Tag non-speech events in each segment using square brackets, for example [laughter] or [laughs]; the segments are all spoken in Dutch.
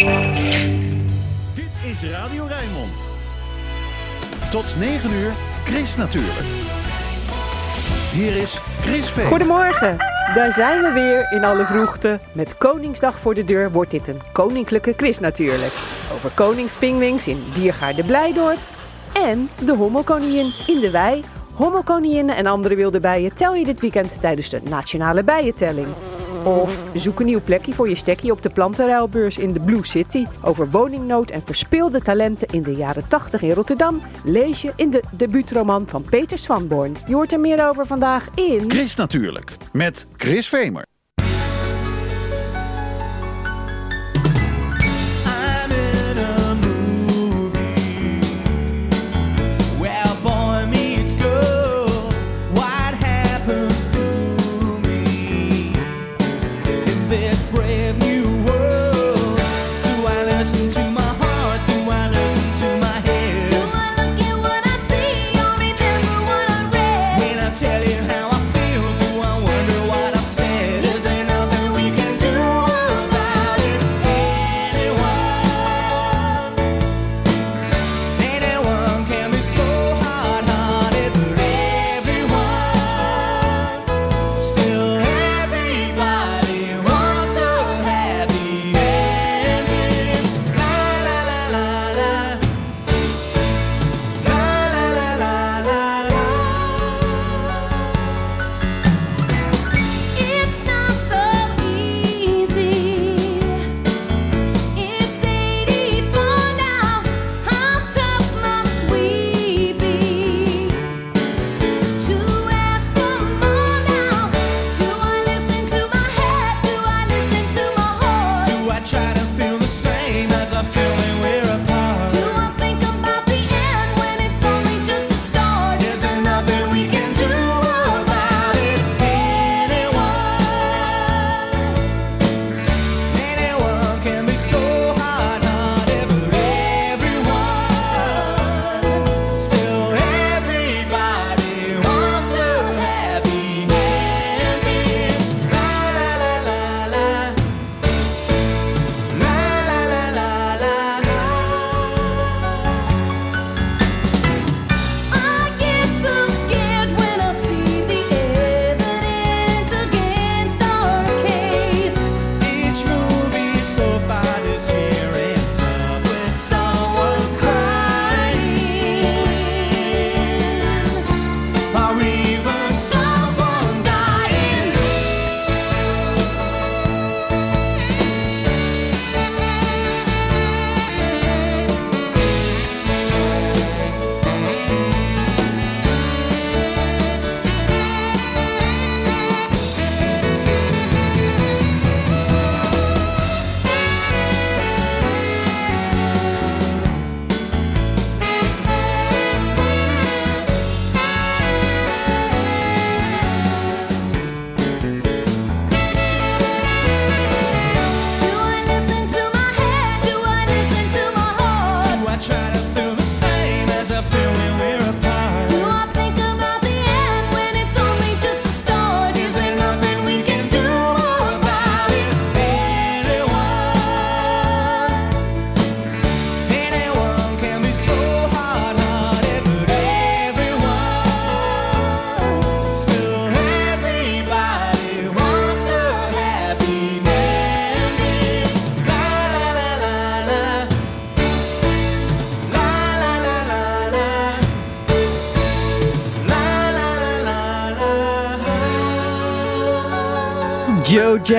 Dit is Radio Rijnmond. Tot 9 uur, Chris natuurlijk. Hier is Chris Veen. Goedemorgen, daar zijn we weer in alle vroegte. Met Koningsdag voor de deur wordt dit een koninklijke quiz natuurlijk. Over koningspingwings in Diergaarde Blijdorp. En de hommelkoningin in de wei. Hommelkoninginnen en andere wilde bijen tel je dit weekend tijdens de nationale bijentelling. Of zoek een nieuw plekje voor je stekkie op de plantenruilbeurs in de Blue City. Over woningnood en verspeelde talenten in de jaren 80 in Rotterdam lees je in de debuutroman van Peter Swanborn. Je hoort er meer over vandaag in... Chris natuurlijk, met Chris Vemer.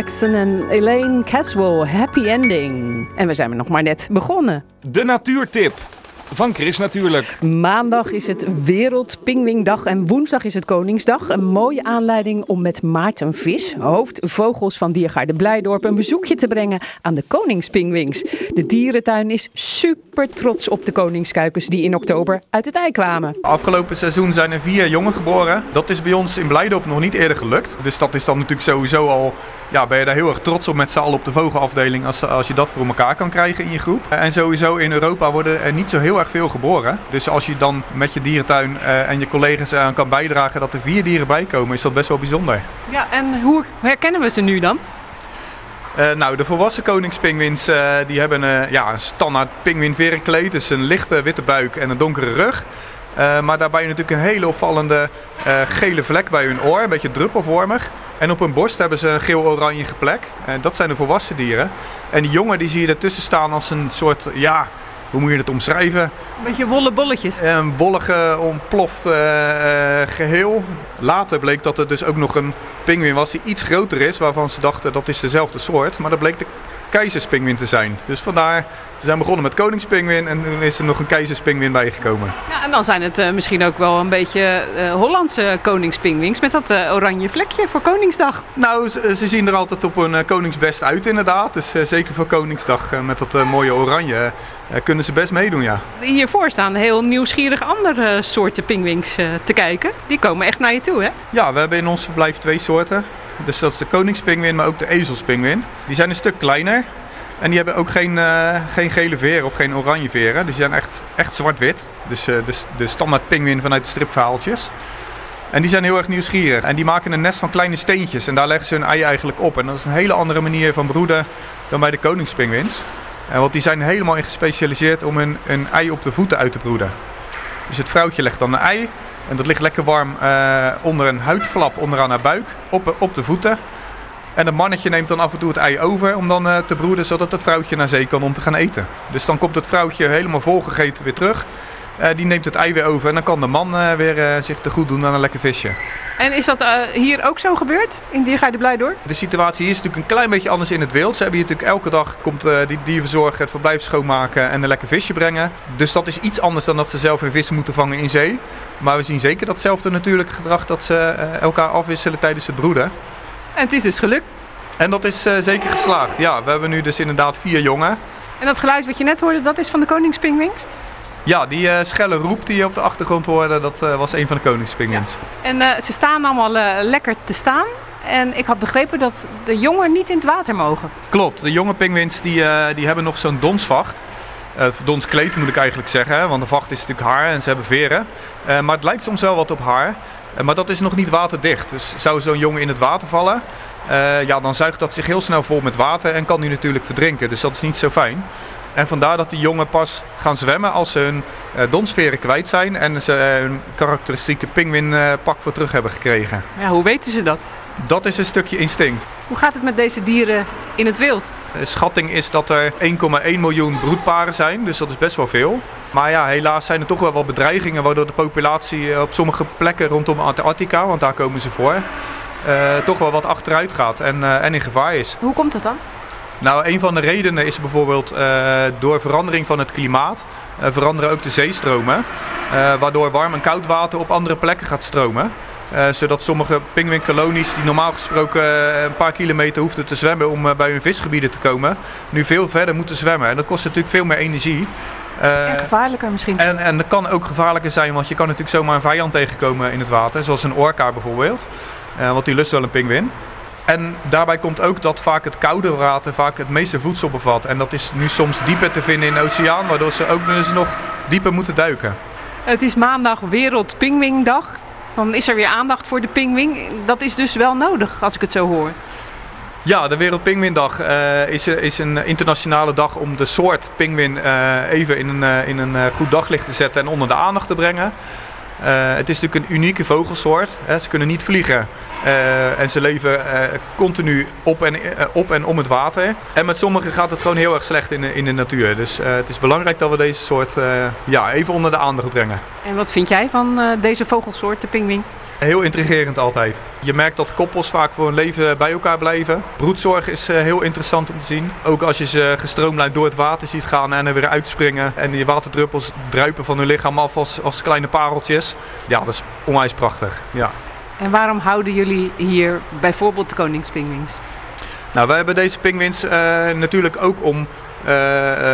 Jackson en Elaine Caswell, happy ending. En we zijn er nog maar net begonnen. De natuurtip. Van Chris natuurlijk. Maandag is het Wereldpingwingdag en woensdag is het Koningsdag. Een mooie aanleiding om met Maarten Vis, hoofdvogels van Diergaarde Blijdorp, een bezoekje te brengen aan de koningspingwings. De dierentuin is super trots op de koningskuikens die in oktober uit het ei kwamen. Afgelopen seizoen zijn er vier jongen geboren. Dat is bij ons in Blijdorp nog niet eerder gelukt. Dus dat is dan natuurlijk sowieso al... Ja, ben je daar heel erg trots op met z'n allen op de vogelafdeling als, als je dat voor elkaar kan krijgen in je groep. En sowieso in Europa worden er niet zo heel erg veel geboren. Dus als je dan met je dierentuin eh, en je collega's aan kan bijdragen dat er vier dieren bij komen, is dat best wel bijzonder. Ja, en hoe herkennen we ze nu dan? Eh, nou, de volwassen koningspinguïns eh, die hebben ja, een standaard pinguïnverenkleed. Dus een lichte witte buik en een donkere rug. Maar daarbij natuurlijk een hele opvallende gele vlek bij hun oor, een beetje druppelvormig. En op hun borst hebben ze een geel-oranje plek. Dat zijn de volwassen dieren. En die jongen die zie je ertussen staan als een soort, ja, hoe moet je het omschrijven? Een beetje wollen bolletjes. Een wollige, ontploft eh, eh, geheel. Later bleek dat er dus ook nog een pinguïn was die iets groter is, waarvan ze dachten dat is dezelfde soort. Maar dat bleek de keizerspinguïn te zijn. Dus vandaar, ze zijn begonnen met koningspinguïn en toen is er nog een keizerspinguïn bijgekomen. Ja, en dan zijn het eh, misschien ook wel een beetje eh, Hollandse koningspingwings met dat eh, oranje vlekje voor Koningsdag. Nou, ze, ze zien er altijd op een koningsbest uit inderdaad. Dus zeker voor Koningsdag met dat mooie oranje kunnen ze best meedoen, ja. Hiervoor staan heel nieuwsgierig andere soorten pingwings te kijken. Die komen echt naar je toe, hè? Ja, we hebben in ons verblijf twee soorten. Dus dat is de koningspinguïn, maar ook de ezelspinguïn. Die zijn een stuk kleiner. En die hebben ook geen, eh, geen gele veren of geen oranje veren. Dus die zijn echt, echt zwart-wit. Dus eh, de, de standaard pinguïn vanuit de stripverhaaltjes. En die zijn heel erg nieuwsgierig. En die maken een nest van kleine steentjes. En daar leggen ze hun ei eigenlijk op. En dat is een hele andere manier van broeden dan bij de koningspinguïns. En want die zijn helemaal in gespecialiseerd om hun, hun ei op de voeten uit te broeden. Dus het vrouwtje legt dan een ei. En dat ligt lekker warm eh, onder een huidflap onderaan haar buik, op, op de voeten. En het mannetje neemt dan af en toe het ei over om dan eh, te broeden, zodat het vrouwtje naar zee kan om te gaan eten. Dus dan komt het vrouwtje helemaal volgegeten weer terug. Eh, die neemt het ei weer over en dan kan de man eh, weer zich te goed doen aan een lekker visje. En is dat hier ook zo gebeurd in Diergaarde Blijdorp? De situatie is natuurlijk een klein beetje anders in het wild. Ze hebben hier natuurlijk elke dag komt die dierverzorger het verblijf schoonmaken en een lekker visje brengen. Dus dat is iets anders dan dat ze zelf hun vissen moeten vangen in zee. Maar we zien zeker datzelfde natuurlijke gedrag dat ze elkaar afwisselen tijdens het broeden. En het is dus gelukt. En dat is eh, zeker geslaagd. Ja, we hebben nu dus inderdaad vier jongen. En dat geluid wat je net hoorde, dat is van de koningspingwings? Ja, die eh, schelle roep die je op de achtergrond hoorde, dat eh, was een van de koningspinguïns. En ze staan allemaal lekker te staan. En ik had begrepen dat de jongen niet in het water mogen. Klopt, de jonge pinguïns die, die hebben nog zo'n donsvacht. Eh donskleed moet ik eigenlijk zeggen, want de vacht is natuurlijk haar en ze hebben veren. Maar het lijkt soms wel wat op haar. Eh, maar dat is nog niet waterdicht. Dus zou zo'n jongen in het water vallen, eh, ja, dan zuigt dat zich heel snel vol met water en kan die natuurlijk verdrinken. Dus dat is niet zo fijn. En vandaar dat die jongen pas gaan zwemmen als ze hun eh, donsveren kwijt zijn en ze hun karakteristieke pinguïnpak voor terug hebben gekregen. Ja, hoe weten ze dat? Dat is een stukje instinct. Hoe gaat het met deze dieren in het wild? De schatting is dat er 1,1 miljoen broedparen zijn, dus dat is best wel veel. Maar ja, helaas zijn er toch wel wat bedreigingen waardoor de populatie eh, op sommige plekken rondom Antarctica, want daar komen ze voor, eh, toch wel wat achteruit gaat en, eh, en in gevaar is. Hoe komt dat dan? Nou, een van de redenen is bijvoorbeeld door verandering van het klimaat veranderen ook de zeestromen, waardoor warm en koud water op andere plekken gaat stromen. Eh, zodat sommige pinguïnkolonies die normaal gesproken eh, een paar kilometer hoefden te zwemmen om eh, bij hun visgebieden te komen, nu veel verder moeten zwemmen. En dat kost natuurlijk veel meer energie. Eh, En gevaarlijker misschien. en, en dat kan ook gevaarlijker zijn, want je kan natuurlijk zomaar een vijand tegenkomen in het water, zoals een orka bijvoorbeeld. Eh, want die lust wel een pinguïn. En daarbij komt ook dat vaak het koude water vaak het meeste voedsel bevat. En dat is nu soms dieper te vinden in de oceaan, waardoor ze ook dus nog dieper moeten duiken. Het is maandag Wereldpingwingdag. Dan is er weer aandacht voor de pingwing. Dat is dus wel nodig, als ik het zo hoor. Ja, de Wereldpingwindag eh is, is een internationale dag om de soort pinguïn eh, even in een, eh, in een goed daglicht te zetten en onder de aandacht te brengen. Eh, het is natuurlijk een unieke vogelsoort. Hè. Ze kunnen niet vliegen eh, en ze leven eh, continu op en, op en om het water. En met sommigen gaat het gewoon heel erg slecht in de, in de natuur. Dus het is belangrijk dat we deze soort ja, even onder de aandacht brengen. En wat vind jij van deze vogelsoort, de pingwing? Heel intrigerend altijd. Je merkt dat koppels vaak voor hun leven bij elkaar blijven. Broedzorg is eh, heel interessant om te zien. Ook als je ze gestroomlijnd door het water ziet gaan en er weer uitspringen. En die waterdruppels druipen van hun lichaam af als, als kleine pareltjes. Ja, dat is onwijs prachtig. Ja. En waarom houden jullie hier bijvoorbeeld de koningspingwings? Nou, wij hebben deze pinguïns eh, natuurlijk ook om eh,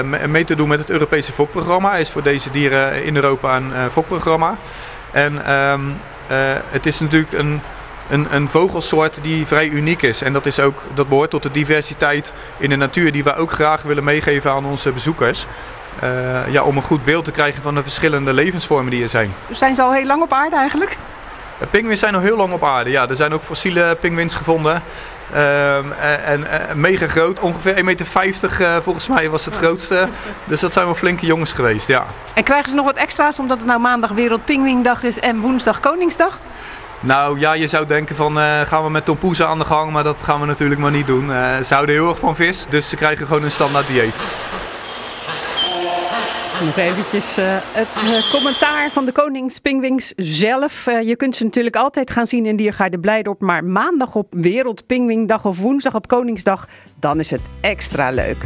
me- mee te doen met het Europese fokprogramma. Is voor deze dieren in Europa een eh, fokprogramma. En ehm, eh, het is natuurlijk een, een, een vogelsoort die vrij uniek is. En dat, is ook, dat behoort tot de diversiteit in de natuur die wij ook graag willen meegeven aan onze bezoekers. Eh, ja, om een goed beeld te krijgen van de verschillende levensvormen die er zijn. Zijn ze al heel lang op aarde eigenlijk? Uh, Pinguïns zijn nog heel lang op aarde. Ja, er zijn ook fossiele pinguïns gevonden. Ehm, en, en, en mega groot, ongeveer 1,50 meter eh, volgens mij was het grootste. [laughs] Dus dat zijn wel flinke jongens geweest, ja. En krijgen ze nog wat extra's omdat het nou maandag Wereldpingwingdag is en woensdag Koningsdag? Nou ja, je zou denken van eh, gaan we met tompoezen aan de gang, maar dat gaan we natuurlijk maar niet doen. Eh, ze houden heel erg van vis, dus ze krijgen gewoon een standaard dieet. Nog eventjes eh, het eh, commentaar van de koningspingwings zelf. Eh, je kunt ze natuurlijk altijd gaan zien in Diergaarde Blijdorp. Maar maandag op Wereldpingwingdag of woensdag op Koningsdag, dan is het extra leuk.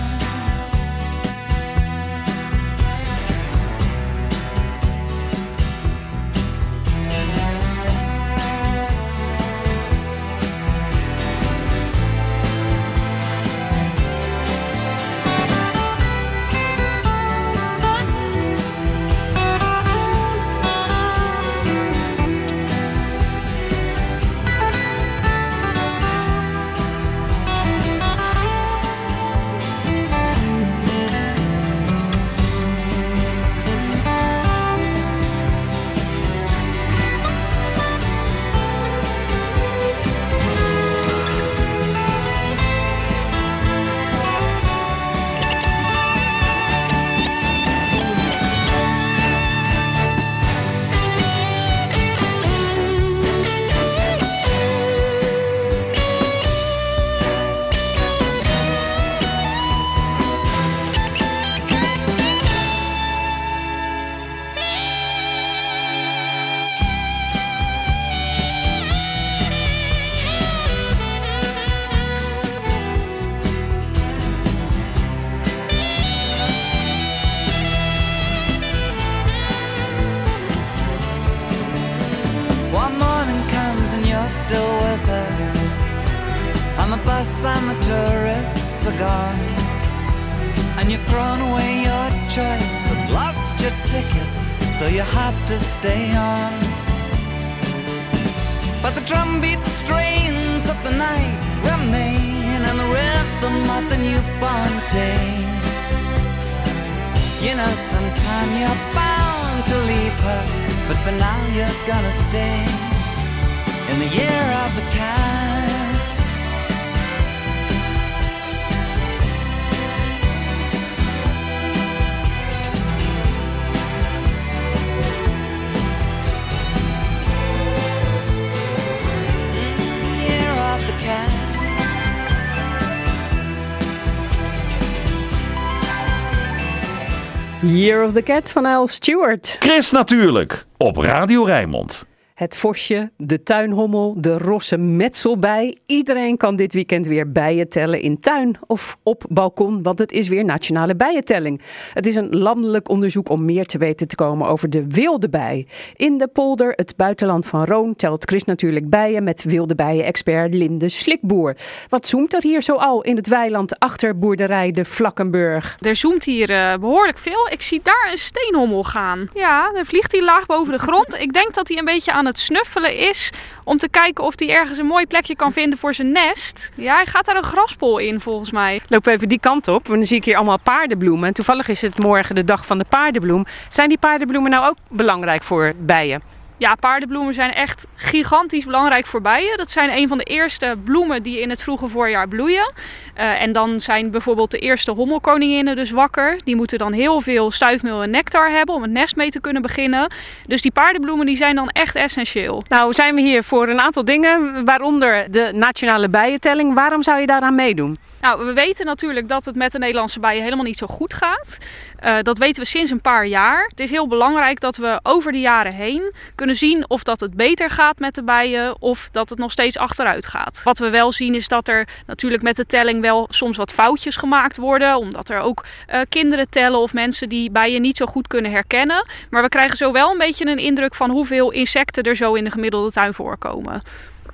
Year of the Cat van Al Stewart. Chris natuurlijk, op Radio Rijnmond. Het vosje, de tuinhommel, de rosse metselbij. Iedereen kan dit weekend weer bijen tellen in tuin of op balkon, want het is weer nationale bijentelling. Het is een landelijk onderzoek om meer te weten te komen over de wilde bij. In de polder, het buitenland van Roon, telt Chris natuurlijk bijen met wilde bijen-expert Linde Slikboer. Wat zoemt er hier zo al in het weiland achter boerderij de Vlakkenburg? Er zoomt hier eh, behoorlijk veel. Ik zie daar een steenhommel gaan. Ja, er vliegt hij laag boven de grond. Ik denk dat hij een beetje aan het snuffelen is om te kijken of hij ergens een mooi plekje kan vinden voor zijn nest. Ja, hij gaat daar een graspol in volgens mij. Loop even die kant op, want dan zie ik hier allemaal paardenbloemen. En toevallig is het morgen de dag van de paardenbloem. Zijn die paardenbloemen nou ook belangrijk voor bijen? Ja, paardenbloemen zijn echt gigantisch belangrijk voor bijen. Dat zijn een van de eerste bloemen die in het vroege voorjaar bloeien. Eh, en dan zijn bijvoorbeeld de eerste hommelkoninginnen dus wakker. Die moeten dan heel veel stuifmeel en nectar hebben om het nest mee te kunnen beginnen. Dus die paardenbloemen die zijn dan echt essentieel. Nou zijn we hier voor een aantal dingen, waaronder de nationale bijentelling. Waarom zou je daaraan meedoen? Nou, we weten natuurlijk dat het met de Nederlandse bijen helemaal niet zo goed gaat. Eh, dat weten we sinds een paar jaar. Het is heel belangrijk dat we over de jaren heen kunnen zien of dat het beter gaat met de bijen of dat het nog steeds achteruit gaat. Wat we wel zien is dat er natuurlijk met de telling wel soms wat foutjes gemaakt worden, omdat er ook eh, kinderen tellen of mensen die bijen niet zo goed kunnen herkennen. Maar we krijgen zo wel een beetje een indruk van hoeveel insecten er zo in de gemiddelde tuin voorkomen.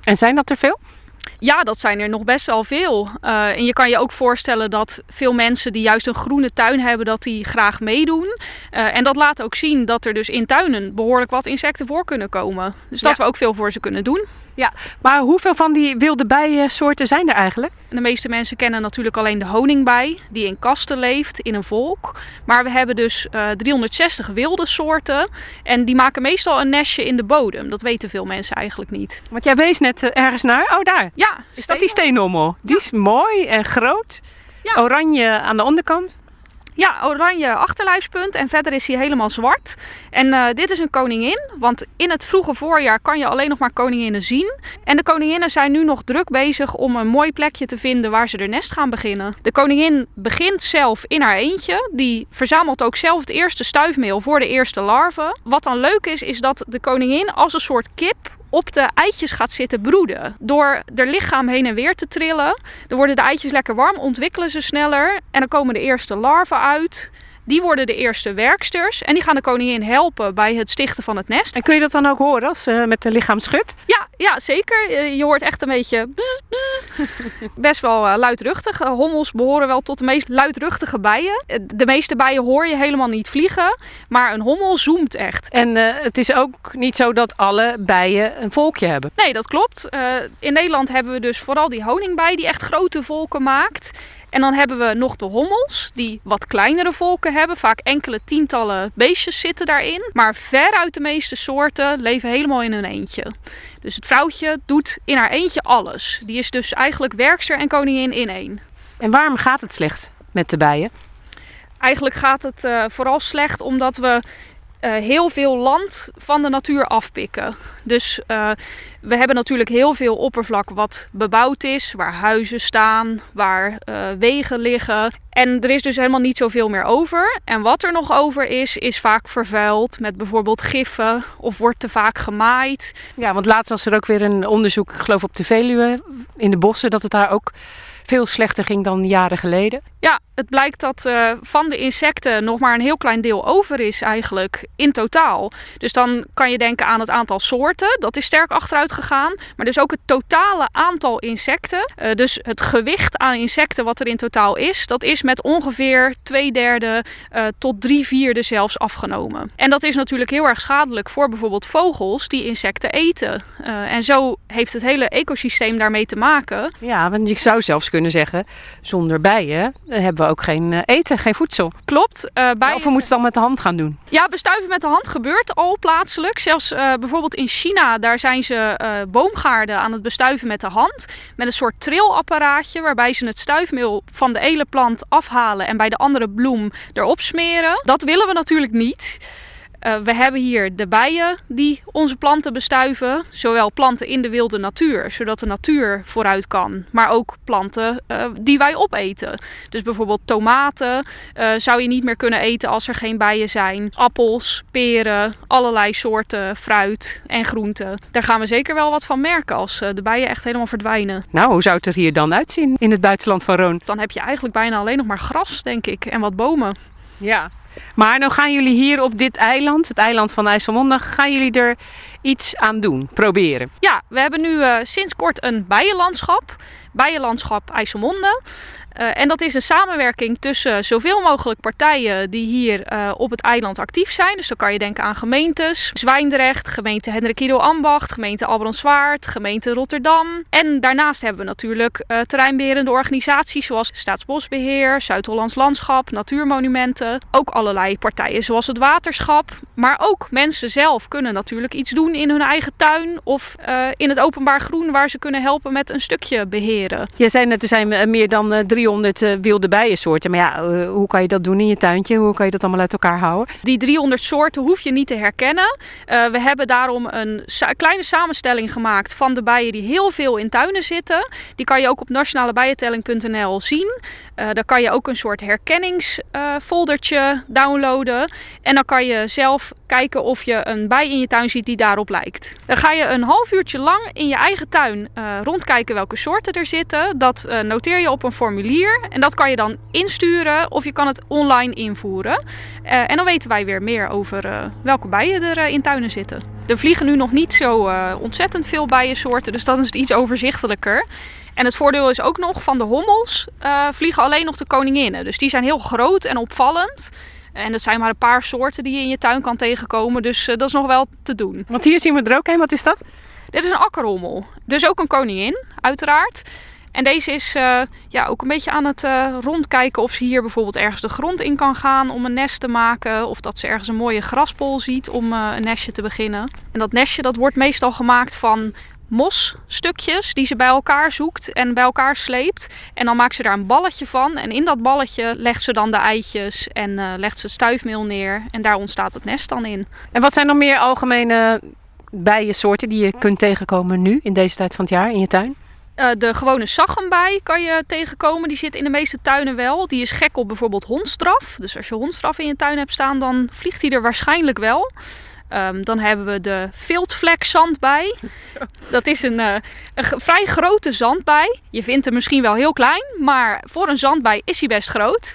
En zijn dat er veel? Ja, dat zijn er nog best wel veel. Eh, en je kan je ook voorstellen dat veel mensen die juist een groene tuin hebben, dat die graag meedoen. Eh, en dat laat ook zien dat er dus in tuinen behoorlijk wat insecten voor kunnen komen. Dus dat Ja. we ook veel voor ze kunnen doen. Ja. Maar hoeveel van die wilde bijensoorten zijn er eigenlijk? En De meeste mensen kennen natuurlijk alleen de honingbij, die in kasten leeft, in een volk. Maar we hebben dus eh, 360 wilde soorten. En die maken meestal een nestje in de bodem. Dat weten veel mensen eigenlijk niet. Want jij wees net eh, ergens naar. Oh, daar. Ja, Is dat die steenhommel? Die is mooi en groot. Ja. Oranje aan de onderkant. Ja, oranje achterlijfspunt en verder is hij helemaal zwart. En eh, dit is een koningin, want in het vroege voorjaar kan je alleen nog maar koninginnen zien. En de koninginnen zijn nu nog druk bezig om een mooi plekje te vinden waar ze de nest gaan beginnen. De koningin begint zelf in haar eentje. Die verzamelt ook zelf het eerste stuifmeel voor de eerste larven. Wat dan leuk is, is dat de koningin als een soort kip op de eitjes gaat zitten broeden. Door haar lichaam heen en weer te trillen. Dan worden de eitjes lekker warm, ontwikkelen ze sneller. En dan komen de eerste larven uit. Die worden de eerste werksters. En die gaan de koningin helpen bij het stichten van het nest. En kun je dat dan ook horen als ze met de lichaam schudt? Ja, ja zeker. Eh, Je hoort echt een beetje bzz, bzz. [laughs] Best wel eh, luidruchtig. Eh, Hommels behoren wel tot de meest luidruchtige bijen. Eh, De meeste bijen hoor je helemaal niet vliegen. Maar een hommel zoemt echt. En eh, het is ook niet zo dat alle bijen een volkje hebben. Nee, dat klopt. Eh, in Nederland hebben we dus vooral die honingbij die echt grote volken maakt. En dan hebben we nog de hommels, die wat kleinere volken hebben. Vaak enkele tientallen beestjes zitten daarin. Maar veruit de meeste soorten leven helemaal in hun eentje. Dus het vrouwtje doet in haar eentje alles. Die is dus eigenlijk werkster en koningin in één. En waarom gaat het slecht met de bijen? Eigenlijk gaat het eh, vooral slecht omdat we eh, heel veel land van de natuur afpikken. Dus eh, we hebben natuurlijk heel veel oppervlak wat bebouwd is, waar huizen staan, waar eh, wegen liggen. En er is dus helemaal niet zoveel meer over. En wat er nog over is, is vaak vervuild met bijvoorbeeld giffen of wordt te vaak gemaaid. Ja, want laatst was er ook weer een onderzoek, ik geloof op de Veluwe, in de bossen, dat het daar ook veel slechter ging dan jaren geleden. Ja, het blijkt dat eh, van de insecten nog maar een heel klein deel over is eigenlijk in totaal. Dus dan kan je denken aan het aantal soorten, dat is sterk achteruit gegaan. Maar dus ook het totale aantal insecten. Eh, dus het gewicht aan insecten wat er in totaal is, dat is met ongeveer twee derde eh, tot drie vierde zelfs afgenomen. En dat is natuurlijk heel erg schadelijk voor bijvoorbeeld vogels die insecten eten. En zo heeft het hele ecosysteem daarmee te maken. Ja, want je zou zelfs kunnen zeggen, zonder bijen hebben we ook geen eh, eten, geen voedsel. Klopt. eh bij Of we moeten het dan met de hand gaan doen. Ja, bestuiven met de hand gebeurt al plaatselijk. Zelfs eh, bijvoorbeeld in China, daar zijn ze boomgaarden aan het bestuiven met de hand. Met een soort trillapparaatje waarbij ze het stuifmeel van de ene plant afhalen en bij de andere bloem erop smeren. Dat willen we natuurlijk niet. Eh, we hebben hier de bijen die onze planten bestuiven. Zowel planten in de wilde natuur, zodat de natuur vooruit kan. Maar ook planten eh, die wij opeten. Dus bijvoorbeeld tomaten eh, zou je niet meer kunnen eten als er geen bijen zijn. Appels, peren, allerlei soorten fruit en groenten. Daar gaan we zeker wel wat van merken als de bijen echt helemaal verdwijnen. Nou, hoe zou het er hier dan uitzien in het buitenland van Roon? Dan heb je eigenlijk bijna alleen nog maar gras, denk ik, en wat bomen. Ja. Maar nou gaan jullie hier op dit eiland, het eiland van IJsselmonde, gaan jullie er iets aan doen, proberen. Ja, we hebben nu eh, sinds kort een bijenlandschap. Bijenlandschap IJsselmonde. Eh, en dat is een samenwerking tussen zoveel mogelijk partijen die hier eh, op het eiland actief zijn. Dus dan kan je denken aan gemeentes, Zwijndrecht, gemeente Hendrik Ido Ambacht, gemeente Albrandswaard, gemeente Rotterdam. En daarnaast hebben we natuurlijk eh, terreinberende organisaties zoals Staatsbosbeheer, Zuid-Hollands Landschap, Natuurmonumenten. Ook allerlei partijen zoals het waterschap. Maar ook mensen zelf kunnen natuurlijk iets doen in hun eigen tuin of in het openbaar groen waar ze kunnen helpen met een stukje beheren. Jij zei net, er zijn meer dan eh, 300 300 eh, wilde bijensoorten. Maar ja, eh, hoe kan je dat doen in je tuintje? Hoe kan je dat allemaal uit elkaar houden? Die 300 soorten hoef je niet te herkennen. Eh, we hebben daarom een kleine samenstelling gemaakt van de bijen die heel veel in tuinen zitten. Die kan je ook op nationalebijentelling.nl zien. Eh daar kan je ook een soort herkenningsfoldertje downloaden. En dan kan je zelf kijken of je een bij in je tuin ziet die daarop lijkt. Dan ga je een half uurtje lang in je eigen tuin rondkijken welke soorten er zitten. Dat noteer je op een formulier en dat kan je dan insturen of je kan het online invoeren. Eh, en dan weten wij weer meer over eh, welke bijen er eh, in tuinen zitten. Er vliegen nu nog niet zo ontzettend veel bijensoorten, dus dan is het iets overzichtelijker. En het voordeel is ook nog van de hommels vliegen alleen nog de koninginnen. Dus die zijn heel groot en opvallend. En dat zijn maar een paar soorten die je in je tuin kan tegenkomen. Dus dat is nog wel te doen. Want hier zien we er ook een. Wat is dat? Dit is een akkerhommel. Dus ook een koningin, uiteraard. En deze is eh, ja, ook een beetje aan het eh, rondkijken of ze hier bijvoorbeeld ergens de grond in kan gaan om een nest te maken. Of dat ze ergens een mooie graspol ziet om eh, een nestje te beginnen. En dat nestje dat wordt meestal gemaakt van mosstukjes die ze bij elkaar zoekt en bij elkaar sleept. En dan maakt ze daar een balletje van. En in dat balletje legt ze dan de eitjes en legt ze stuifmeel neer. En daar ontstaat het nest dan in. En wat zijn nog meer algemene bijensoorten die je kunt tegenkomen nu in deze tijd van het jaar in je tuin? Eh, de gewone zaggembij kan je tegenkomen. Die zit in de meeste tuinen wel. Die is gek op bijvoorbeeld hondstraf. Dus als je hondstraf in je tuin hebt staan, dan vliegt die er waarschijnlijk wel. Ehm, dan hebben we de viltvlekzandbij. [laughs] Dat is een, eh, een vrij grote zandbij. Je vindt hem misschien wel heel klein, maar voor een zandbij is hij best groot.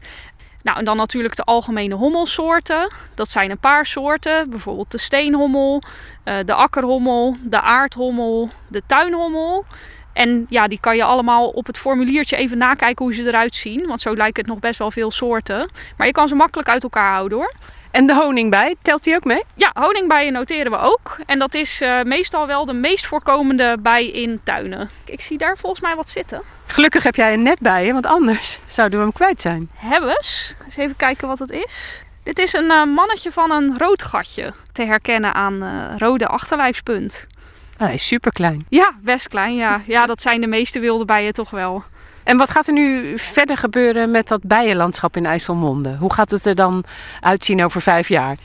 Nou, en dan natuurlijk de algemene hommelsoorten. Dat zijn een paar soorten. Bijvoorbeeld de steenhommel, eh, de akkerhommel, de aardhommel, de tuinhommel. En ja, die kan je allemaal op het formuliertje even nakijken hoe ze eruit zien. Want zo lijken het nog best wel veel soorten. Maar je kan ze makkelijk uit elkaar houden hoor. En de honingbij, telt die ook mee? Ja, honingbijen noteren we ook. En dat is eh, meestal wel de meest voorkomende bij in tuinen. Ik zie daar volgens mij wat zitten. Gelukkig heb jij een net bij je, want anders [laughs] zouden we hem kwijt zijn. Hebbes. Eens even kijken wat het is. Dit is een eh, mannetje van een rood gatje. Te herkennen aan eh, rode achterlijfspunt. Ah, hij is super klein. Ja, best klein. Ja. ja, dat zijn de meeste wilde bijen toch wel. En wat gaat er nu verder gebeuren met dat bijenlandschap in IJsselmonde? Hoe gaat het er dan uitzien over vijf jaar?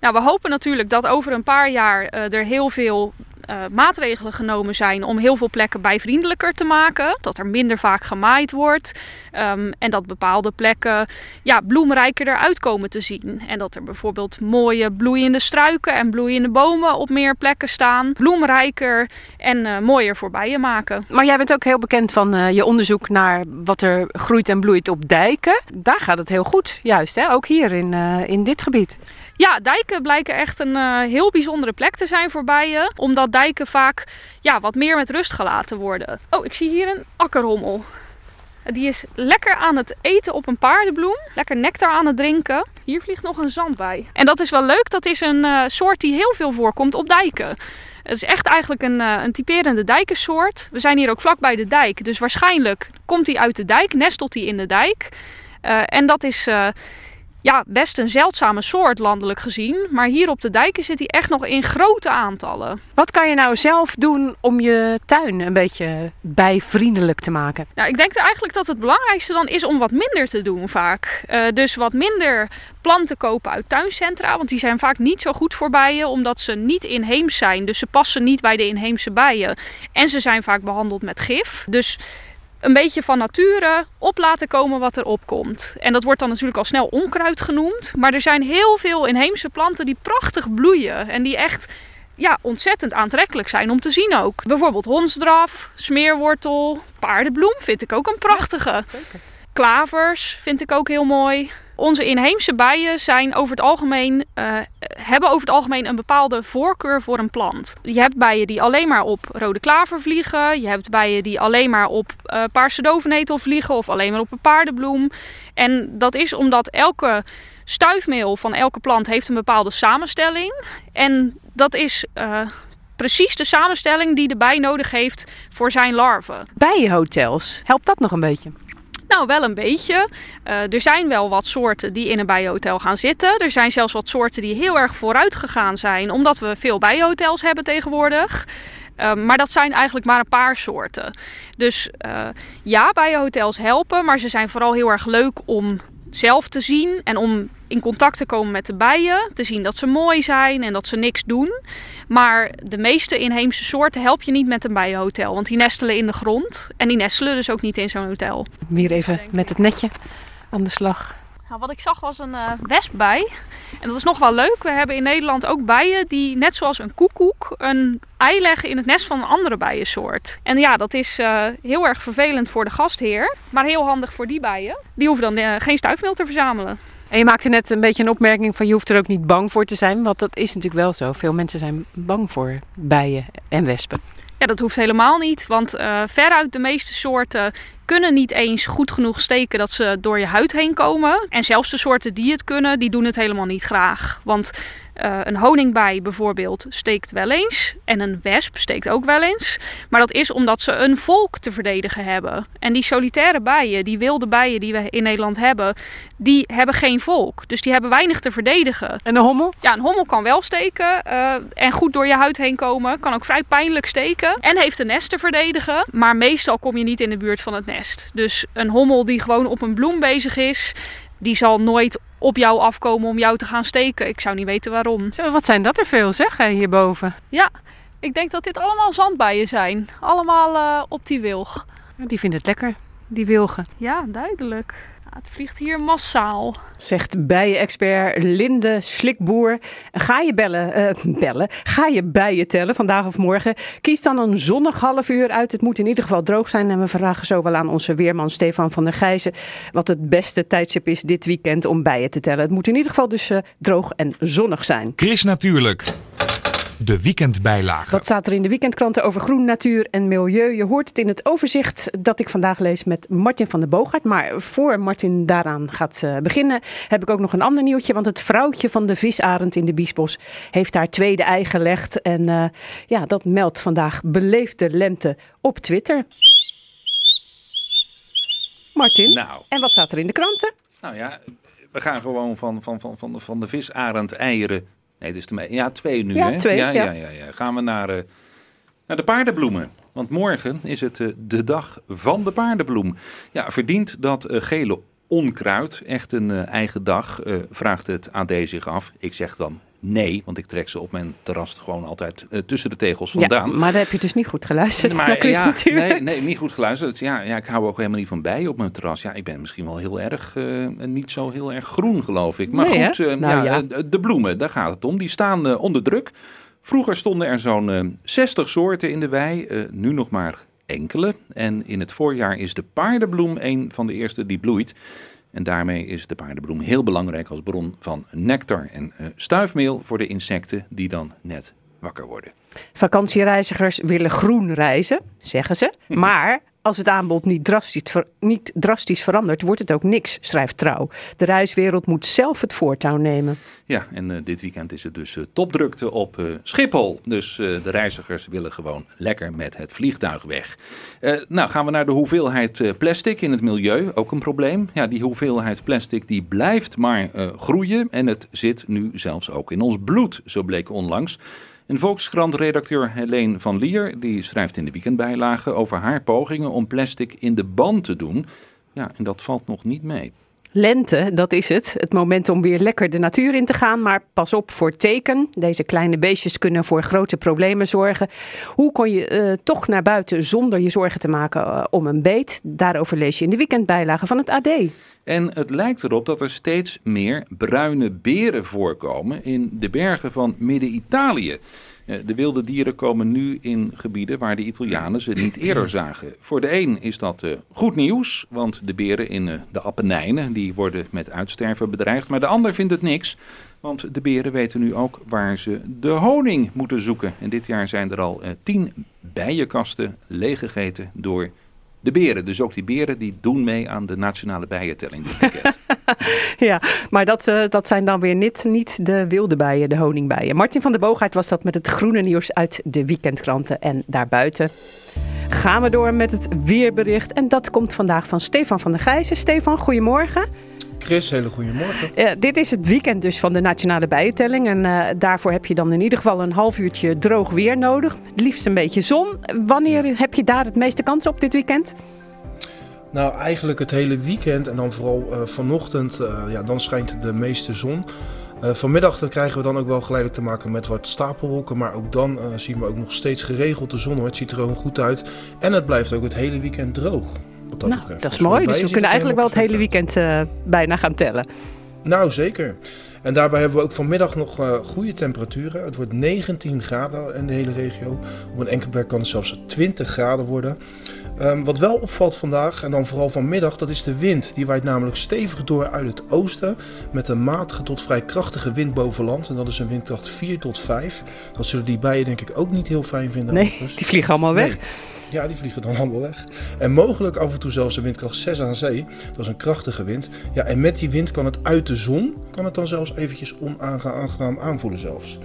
Nou, we hopen natuurlijk dat over een paar jaar eh, er heel veel eh, maatregelen genomen zijn om heel veel plekken bijvriendelijker te maken. Dat er minder vaak gemaaid wordt. Ehm, en dat bepaalde plekken ja, bloemrijker eruit komen te zien. En dat er bijvoorbeeld mooie bloeiende struiken en bloeiende bomen op meer plekken staan. Bloemrijker en eh, mooier voor bijen maken. Maar jij bent ook heel bekend van eh, je onderzoek naar wat er groeit en bloeit op dijken. Daar gaat het heel goed, juist, hè? ook hier in, in dit gebied. Ja, dijken blijken echt een eh, heel bijzondere plek te zijn voor bijen. Omdat dijken vaak ja, wat meer met rust gelaten worden. Oh, ik zie hier een akkerhommel. Die is lekker aan het eten op een paardenbloem. Lekker nectar aan het drinken. Hier vliegt nog een zandbij. En dat is wel leuk. Dat is een eh, soort die heel veel voorkomt op dijken. Het is echt eigenlijk een, eh, een typerende dijkensoort. We zijn hier ook vlak bij de dijk. Dus waarschijnlijk komt hij uit de dijk, nestelt hij in de dijk. En dat is ja, best een zeldzame soort landelijk gezien. Maar hier op de dijken zit hij echt nog in grote aantallen. Wat kan je nou zelf doen om je tuin een beetje bijvriendelijk te maken? Nou, ik denk eigenlijk dat het belangrijkste dan is om wat minder te doen vaak. Eh, dus wat minder planten kopen uit tuincentra. Want die zijn vaak niet zo goed voor bijen. Omdat ze niet inheems zijn. Dus ze passen niet bij de inheemse bijen. En ze zijn vaak behandeld met gif. Dus een beetje van nature op laten komen wat er opkomt. En dat wordt dan natuurlijk al snel onkruid genoemd. Maar er zijn heel veel inheemse planten die prachtig bloeien. En die echt ja, ontzettend aantrekkelijk zijn om te zien ook. Bijvoorbeeld hondsdraf, smeerwortel, paardenbloem vind ik ook een prachtige. Klavers vind ik ook heel mooi. Onze inheemse bijen zijn over het algemeen, eh, hebben over het algemeen een bepaalde voorkeur voor een plant. Je hebt bijen die alleen maar op rode klaver vliegen. Je hebt bijen die alleen maar op eh paarse dovenetel vliegen of alleen maar op een paardenbloem. En dat is omdat elke stuifmeel van elke plant heeft een bepaalde samenstelling. En dat is eh, precies de samenstelling die de bij nodig heeft voor zijn larven. Bijenhotels, helpt dat nog een beetje? Nou, wel een beetje. Eh, er zijn wel wat soorten die in een bijenhotel gaan zitten. Er zijn zelfs wat soorten die heel erg vooruit gegaan zijn, omdat we veel bijenhotels hebben tegenwoordig. Ehm, maar dat zijn eigenlijk maar een paar soorten. Dus eh, ja, bijenhotels helpen, maar ze zijn vooral heel erg leuk om zelf te zien en om in contact te komen met de bijen, te zien dat ze mooi zijn en dat ze niks doen. Maar de meeste inheemse soorten help je niet met een bijenhotel, want die nestelen in de grond en die nestelen dus ook niet in zo'n hotel. Weer even met het netje aan de slag. Nou, wat ik zag was een eh, wespbij. En dat is nog wel leuk. We hebben in Nederland ook bijen die, net zoals een koekoek, een ei leggen in het nest van een andere bijensoort. En ja, dat is eh, heel erg vervelend voor de gastheer, maar heel handig voor die bijen. Die hoeven dan eh, geen stuifmeel te verzamelen. En je maakte net een beetje een opmerking van je hoeft er ook niet bang voor te zijn. Want dat is natuurlijk wel zo. Veel mensen zijn bang voor bijen en wespen. Ja, dat hoeft helemaal niet, want eh, veruit de meeste soorten kunnen niet eens goed genoeg steken dat ze door je huid heen komen. En zelfs de soorten die het kunnen, die doen het helemaal niet graag. Want eh, een honingbij bijvoorbeeld steekt wel eens en een wesp steekt ook wel eens. Maar dat is omdat ze een volk te verdedigen hebben. En die solitaire bijen, die wilde bijen die we in Nederland hebben, die hebben geen volk. Dus die hebben weinig te verdedigen. En een hommel? Ja, een hommel kan wel steken eh, en goed door je huid heen komen. Kan ook vrij pijnlijk steken. En heeft een nest te verdedigen. Maar meestal kom je niet in de buurt van het nest. Dus een hommel die gewoon op een bloem bezig is, die zal nooit op jou afkomen om jou te gaan steken. Ik zou niet weten waarom. Zo, wat zijn dat er veel zeg, hierboven. Ja, ik denk dat dit allemaal zandbijen zijn. Allemaal eh, op die wilg. Die vinden het lekker, die wilgen. Ja, duidelijk. Het vliegt hier massaal. Zegt bijenexpert Linde Slikboer. Ga je bellen, eh, bellen? Ga je bijen tellen vandaag of morgen? Kies dan een zonnig half uur uit. Het moet in ieder geval droog zijn. En we vragen zo wel aan onze weerman Stefan van der Gijzen... wat het beste tijdstip is dit weekend om bijen te tellen. Het moet in ieder geval dus eh, droog en zonnig zijn. Chris Natuurlijk. De weekendbijlage. Wat staat er in de weekendkranten over groen, natuur en milieu? Je hoort het in het overzicht dat ik vandaag lees met Martin van der Boogaard. Maar voor Martin daaraan gaat eh, beginnen, heb ik ook nog een ander nieuwtje. Want het vrouwtje van de visarend in de Biesbos heeft haar tweede ei gelegd. En eh, ja, dat meldt vandaag beleefde lente op Twitter. Martin, Nou, en wat staat er in de kranten? nou ja, we gaan gewoon van, van, van, van, van de visarend eieren. Nee, het is de me- ja, twee nu. Ja, hè? twee, ja, ja. ja. Ja, ja. Gaan we naar, eh, naar de paardenbloemen. Want morgen is het eh, de dag van de paardenbloem. Ja, verdient dat eh, gele onkruid echt een eigen dag? Vraagt het AD zich af. Ik zeg dan nee, want ik trek ze op mijn terras gewoon altijd eh, tussen de tegels vandaan. Ja, maar daar heb je dus niet goed geluisterd Chris ja, natuurlijk. nee, nee, niet goed geluisterd. Ja, ja, ik hou ook helemaal niet van bijen op mijn terras. Ja, ik ben misschien wel heel erg, eh, niet zo heel erg groen, geloof ik. Maar Nee, goed, eh, Nou, ja, de bloemen, daar gaat het om. Die staan onder druk. Vroeger stonden er zo'n eh, 60 soorten in de wei, nu nog maar enkele. En in het voorjaar is de paardenbloem een van de eerste die bloeit. En daarmee is de paardenbloem heel belangrijk als bron van nectar en eh, stuifmeel voor de insecten die dan net wakker worden. Vakantiereizigers willen groen reizen, zeggen ze. [laughs] Maar als het aanbod niet drastisch, ver- niet drastisch verandert, wordt het ook niks, schrijft Trouw. De reiswereld moet zelf het voortouw nemen. Ja, en eh, dit weekend is het dus eh, topdrukte op eh, Schiphol. Dus de reizigers willen gewoon lekker met het vliegtuig weg. Nou, gaan we naar de hoeveelheid plastic in het milieu. Ook een probleem. Ja, die hoeveelheid plastic die blijft maar groeien. En het zit nu zelfs ook in ons bloed, zo bleek onlangs. Een Volkskrant-redacteur Helene van Lier die schrijft in de weekendbijlage over haar pogingen om plastic in de ban te doen. Ja, en dat valt nog niet mee. Lente, dat is het. Het moment om weer lekker de natuur in te gaan. Maar pas op voor teken. Deze kleine beestjes kunnen voor grote problemen zorgen. Hoe kon je eh, toch naar buiten zonder je zorgen te maken eh, om een beet? Daarover lees je in de weekendbijlage van het AD. En het lijkt erop dat er steeds meer bruine beren voorkomen in de bergen van Midden-Italië. Eh, De wilde dieren komen nu in gebieden waar de Italianen ze niet eerder zagen. Voor de een is dat eh, goed nieuws, want de beren in eh, de Appenijnen die worden met uitsterven bedreigd. Maar de ander vindt het niks, want de beren weten nu ook waar ze de honing moeten zoeken. En dit jaar zijn er al tien bijenkasten leeggegeten door de beren. Dus ook die beren die doen mee aan de nationale bijentelling. [laughs] Ja, maar dat, eh, dat zijn dan weer niet, niet de wilde bijen, de honingbijen. Martin van der Boogaard was dat met het groene nieuws uit de weekendkranten. En daarbuiten gaan we door met het weerbericht. En dat komt vandaag van Stefan van der Gijzen. Stefan, goedemorgen. Chris, hele goede morgen. Eh, dit is het weekend dus van de Nationale Bijentelling. En eh, daarvoor heb je dan in ieder geval een half uurtje droog weer nodig. Het liefst een beetje zon. Wanneer heb je daar het meeste kans op dit weekend? Nou, eigenlijk het hele weekend en dan vooral eh, vanochtend, ja, dan schijnt de meeste zon. Eh, vanmiddag dan krijgen we dan ook wel geleidelijk te maken met wat stapelwolken. Maar ook dan eh, zien we ook nog steeds geregeld de zon. Hoor. Het ziet er gewoon goed uit. En het blijft ook het hele weekend droog. Wat dat nou, betreft. dat is Dus mooi. Dus we kunnen eigenlijk wel het hele weekend eh, bijna gaan tellen. Nou, zeker. En daarbij hebben we ook vanmiddag nog goede temperaturen. Het wordt 19 graden in de hele regio. Op een enkele plek kan het zelfs 20 graden worden. Ehm, wat wel opvalt vandaag, en dan vooral vanmiddag, dat is de wind. Die waait namelijk stevig door uit het oosten. Met een matige tot vrij krachtige wind boven land. En dat is een windkracht 4 tot 5. Dat zullen die bijen denk ik ook niet heel fijn vinden. Nee, die vliegen allemaal weg. Nee. Ja, die vliegen dan allemaal weg. En mogelijk af en toe zelfs een windkracht 6 aan zee. Dat is een krachtige wind. Ja, en met die wind kan het uit de zon, kan het dan zelfs eventjes onaangenaam aanvoelen zelfs.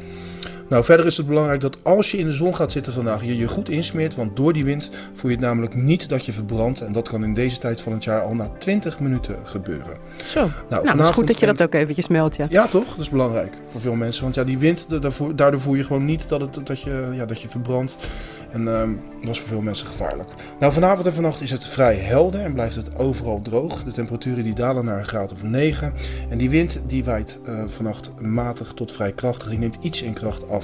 Nou, verder is het belangrijk dat als je in de zon gaat zitten vandaag, je je goed insmeert. Want door die wind voel je het namelijk niet dat je verbrandt. En dat kan in deze tijd van het jaar al na 20 minuten gebeuren. Zo. Nou, dat is vanavond goed dat je dat ook eventjes meldt, ja. Ja, toch? Dat is belangrijk voor veel mensen. Want ja, die wind, daarvoor, daardoor voel je gewoon niet dat, het, dat, je, ja, dat je verbrandt. En ehm, dat is voor veel mensen gevaarlijk. Nou, vanavond en vannacht is het vrij helder en blijft het overal droog. De temperaturen die dalen naar een graad of 9. En die wind die waait eh, vannacht matig tot vrij krachtig. Die neemt iets in kracht af.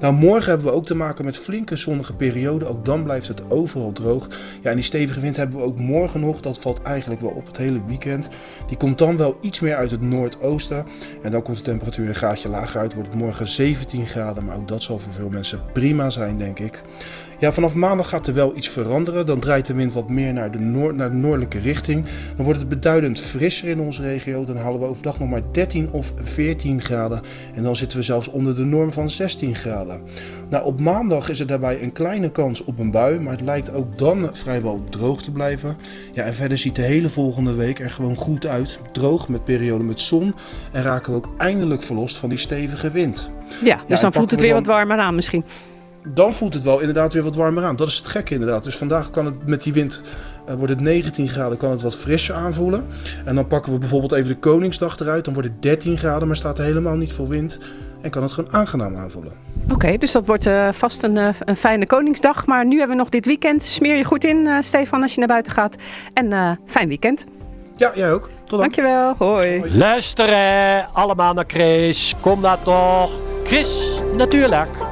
Nou, morgen hebben we ook te maken met flinke zonnige perioden. Ook dan blijft het overal droog. Ja, en die stevige wind hebben we ook morgen nog. Dat valt eigenlijk wel op het hele weekend. Die komt dan wel iets meer uit het noordoosten. En dan komt de temperatuur een graadje lager uit. Wordt morgen 17 graden. Maar ook dat zal voor veel mensen prima zijn, denk ik. Ja, vanaf maandag gaat er wel iets veranderen. Dan draait de wind wat meer naar de, noord, naar de noordelijke richting. Dan wordt het beduidend frisser in onze regio. Dan halen we overdag nog maar 13 of 14 graden. En dan zitten we zelfs onder de norm van 16 graden. Nou, op maandag is er daarbij een kleine kans op een bui. Maar het lijkt ook dan vrijwel droog te blijven. Ja, en verder ziet de hele volgende week er gewoon goed uit. Droog met perioden met zon. En raken we ook eindelijk verlost van die stevige wind. Ja, dus dan voelt het we weer dan- wat warmer aan misschien. Dan voelt het wel inderdaad weer wat warmer aan. Dat is het gekke inderdaad. Dus vandaag kan het met die wind, eh, wordt het 19 graden, kan het wat frisser aanvoelen. En dan pakken we bijvoorbeeld even de Koningsdag eruit. Dan wordt het 13 graden, maar staat er helemaal niet veel wind. En kan het gewoon aangenaam aanvoelen. Oké, dus dat wordt eh, vast een, eh, een fijne Koningsdag. Maar nu hebben we nog dit weekend. Smeer je goed in, eh, Stefan, als je naar buiten gaat. En eh, fijn weekend. Ja, jij ook. Tot dan. Dankjewel. Hoi. Luisteren allemaal naar Chris. Kom daar toch. Chris, natuurlijk.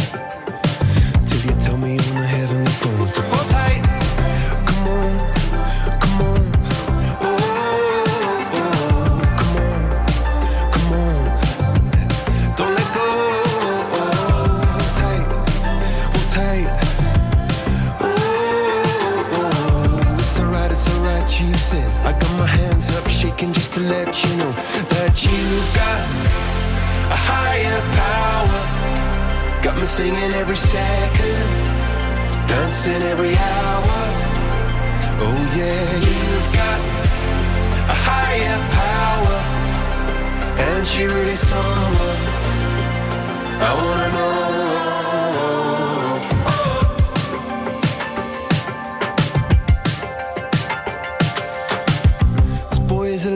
To let you know that you've got a higher power. Got me singing every second, dancing every hour. Oh yeah, you've got a higher power, and she really someone I wanna know.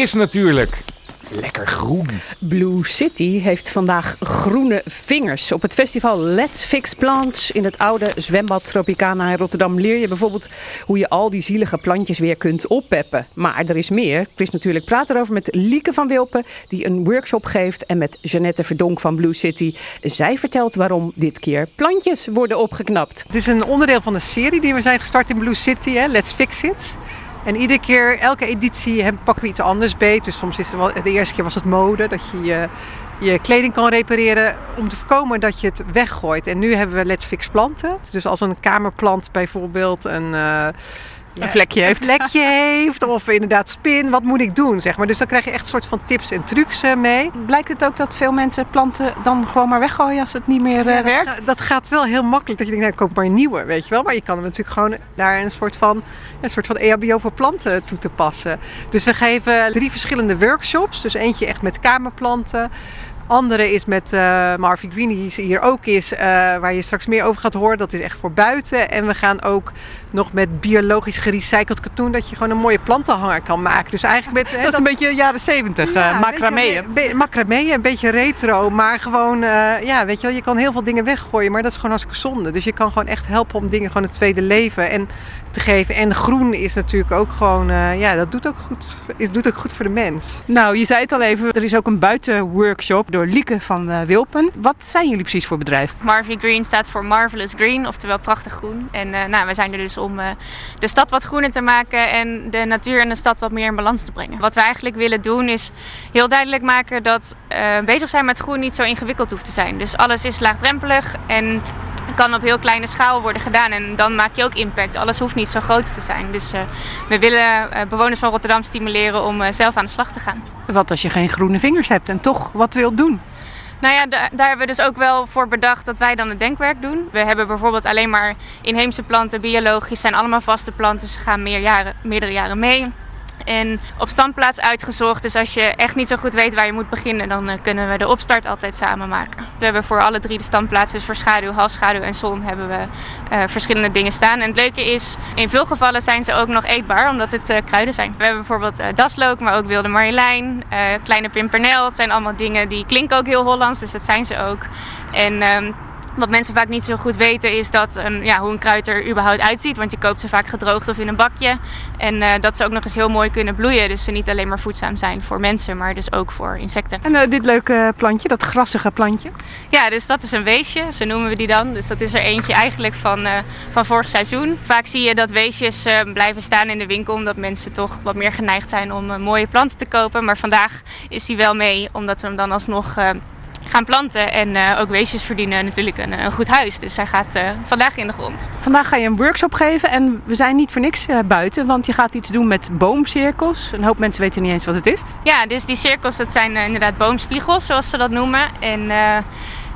Chris natuurlijk. Lekker groen. Blue City heeft vandaag groene vingers. Op het festival Let's Fix Plants in het oude zwembad Tropicana in Rotterdam leer je bijvoorbeeld hoe je al die zielige plantjes weer kunt oppeppen. Maar er is meer. Chris natuurlijk praat erover met Lieke van Wilpen die een workshop geeft en met Jeannette Verdonk van Blue City. Zij vertelt waarom dit keer plantjes worden opgeknapt. Het is een onderdeel van een serie die we zijn gestart in Blue City, hè? Let's Fix It. En iedere keer, elke editie, pakken we iets anders beet. Dus soms is het wel, de eerste keer was het mode, dat je, je je kleding kan repareren om te voorkomen dat je het weggooit. En nu hebben we Let's Fix planten. Dus als een kamerplant bijvoorbeeld een... eh, ja, Een vlekje heeft. Een vlekje heeft of inderdaad spin, wat moet ik doen, zeg maar. Dus dan krijg je echt een soort van tips en trucs eh, mee. Blijkt het ook dat veel mensen planten dan gewoon maar weggooien als het niet meer eh, Ja, dat werkt? ga- Dat gaat wel heel makkelijk. Dat je denkt, nou, koop maar een nieuwe, weet je wel. Maar je kan hem natuurlijk gewoon daar een soort van, een soort van EHBO voor planten toe te passen. Dus we geven drie verschillende workshops. Dus eentje echt met kamerplanten. Andere is met eh Marvie Green, die hier ook is, eh, waar je straks meer over gaat horen. Dat is echt voor buiten. En we gaan ook nog met biologisch gerecycled katoen, dat je gewoon een mooie plantenhanger kan maken. Dus eigenlijk met, hè, Dat is een beetje jaren zeventig, ja, uh, macramee. Een beetje, macramee, een beetje retro, maar gewoon, ja, weet je wel, je kan heel veel dingen weggooien, maar dat is gewoon hartstikke zonde. Dus je kan gewoon echt helpen om dingen gewoon een tweede leven en te geven. En groen is natuurlijk ook gewoon, eh, ja, dat doet ook goed, is, doet ook goed voor de mens. Nou, je zei het al even, er is ook een buitenworkshop door Lieke van eh, Wilpen. Wat zijn jullie precies voor bedrijf? Marvie Green staat voor Marvelous Green, oftewel prachtig groen. En eh, nou, we zijn er dus om eh, de stad wat groener te maken en de natuur en de stad wat meer in balans te brengen. Wat we eigenlijk willen doen is heel duidelijk maken dat eh, bezig zijn met groen niet zo ingewikkeld hoeft te zijn. Dus alles is laagdrempelig en kan op heel kleine schaal worden gedaan en dan maak je ook impact. Alles hoeft niet zo groot te zijn. Dus eh, we willen eh, bewoners van Rotterdam stimuleren om eh, zelf aan de slag te gaan. Wat als je geen groene vingers hebt en toch wat wilt doen? Nou ja, da- daar hebben we dus ook wel voor bedacht dat wij dan het denkwerk doen. We hebben bijvoorbeeld alleen maar inheemse planten, biologisch, zijn allemaal vaste planten. Ze gaan meer jaren, meerdere jaren mee. En op standplaats uitgezocht. Dus als je echt niet zo goed weet waar je moet beginnen, dan eh, kunnen we de opstart altijd samen maken. We hebben voor alle drie de standplaatsen, dus voor schaduw, halfschaduw en zon, hebben we eh, verschillende dingen staan. En het leuke is, in veel gevallen zijn ze ook nog eetbaar, omdat het eh, kruiden zijn. We hebben bijvoorbeeld eh, daslook, maar ook wilde marjolein, kleine pimpernel. Het zijn allemaal dingen die klinken ook heel Hollands, dus dat zijn ze ook. En ehm, wat mensen vaak niet zo goed weten is dat een, ja, hoe een kruid er überhaupt uitziet. Want je koopt ze vaak gedroogd of in een bakje. En eh, dat ze ook nog eens heel mooi kunnen bloeien. Dus ze niet alleen maar voedzaam zijn voor mensen, maar dus ook voor insecten. En eh, dit leuke plantje, dat grassige plantje. Ja, dus dat is een weesje, zo noemen we die dan. Dus dat is er eentje eigenlijk van, eh, van vorig seizoen. Vaak zie je dat weesjes blijven staan in de winkel, omdat mensen toch wat meer geneigd zijn om mooie planten te kopen. Maar vandaag is die wel mee, omdat we hem dan alsnog gaan planten. En eh, ook weesjes verdienen natuurlijk een, een goed huis. Dus hij gaat eh, vandaag in de grond. Vandaag ga je een workshop geven en we zijn niet voor niks eh, buiten, want je gaat iets doen met boomcirkels. Een hoop mensen weten niet eens wat het is. Ja, dus die cirkels, dat zijn eh, inderdaad boomspiegels, zoals ze dat noemen. En eh,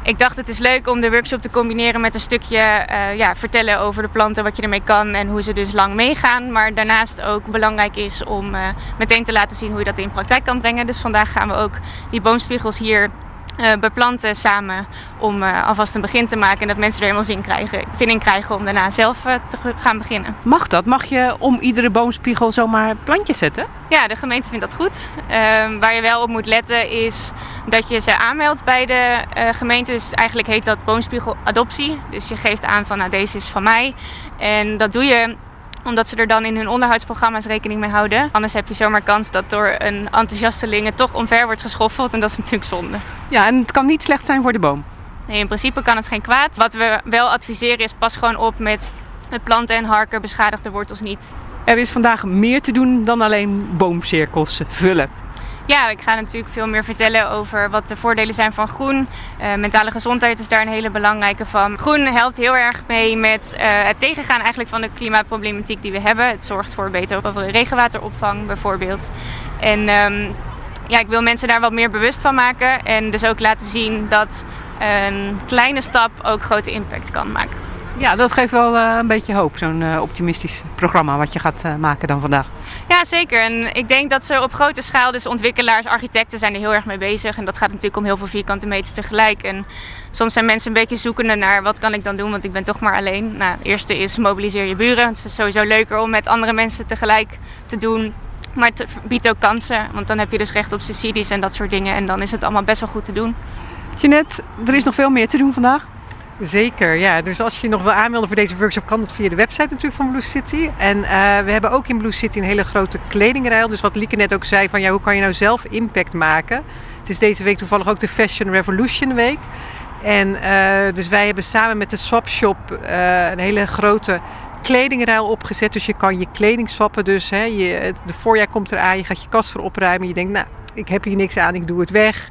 ik dacht, het is leuk om de workshop te combineren met een stukje eh, ja, vertellen over de planten, wat je ermee kan en hoe ze dus lang meegaan. Maar daarnaast ook belangrijk is om eh, meteen te laten zien hoe je dat in praktijk kan brengen. Dus vandaag gaan we ook die boomspiegels hier eh, beplanten samen om eh, alvast een begin te maken en dat mensen er helemaal zin, krijgen, zin in krijgen om daarna zelf eh, te gaan beginnen. Mag dat? Mag je om iedere boomspiegel zomaar plantjes zetten? Ja, de gemeente vindt dat goed. Ehm, waar je wel op moet letten is dat je ze aanmeldt bij de eh, gemeente. Dus eigenlijk heet dat boomspiegeladoptie. Dus je geeft aan van nou deze is van mij. En dat doe je omdat ze er dan in hun onderhoudsprogramma's rekening mee houden. Anders heb je zomaar kans dat door een enthousiasteling het toch omver wordt geschoffeld. En dat is natuurlijk zonde. Ja, en het kan niet slecht zijn voor de boom. Nee, in principe kan het geen kwaad. Wat we wel adviseren is pas gewoon op met het planten en harken, beschadig de wortels niet. Er is vandaag meer te doen dan alleen boomcirkels vullen. Ja, ik ga natuurlijk veel meer vertellen over wat de voordelen zijn van groen. Eh, mentale gezondheid is daar een hele belangrijke van. Groen helpt heel erg mee met eh, het tegengaan eigenlijk van de klimaatproblematiek die we hebben. Het zorgt voor betere regenwateropvang bijvoorbeeld. En ehm, ja, ik wil mensen daar wat meer bewust van maken. En dus ook laten zien dat een kleine stap ook grote impact kan maken. Ja, dat geeft wel eh, een beetje hoop, zo'n eh, optimistisch programma wat je gaat eh, maken dan vandaag. Ja, zeker. En ik denk dat ze op grote schaal, dus ontwikkelaars, architecten zijn er heel erg mee bezig. En dat gaat natuurlijk om heel veel vierkante meters tegelijk. En soms zijn mensen een beetje zoekende naar wat kan ik dan doen, want ik ben toch maar alleen. Nou, het eerste is mobiliseer je buren. Het is sowieso leuker om met andere mensen tegelijk te doen. Maar het biedt ook kansen, want dan heb je dus recht op subsidies en dat soort dingen. En dan is het allemaal best wel goed te doen. Jeanette, er is nog veel meer te doen vandaag. Zeker, ja. Dus als je nog wil aanmelden voor deze workshop, kan dat via de website natuurlijk van Blue City. En eh, we hebben ook in Blue City een hele grote kledingruil. Dus wat Lieke net ook zei, van ja, hoe kan je nou zelf impact maken? Het is deze week toevallig ook de Fashion Revolution Week. En eh, dus wij hebben samen met de Swap Shop eh, een hele grote kledingruil opgezet. Dus je kan je kleding swappen. Dus hè, je, de voorjaar komt eraan, je gaat je kast voor opruimen. Je denkt, nou, ik heb hier niks aan, ik doe het weg.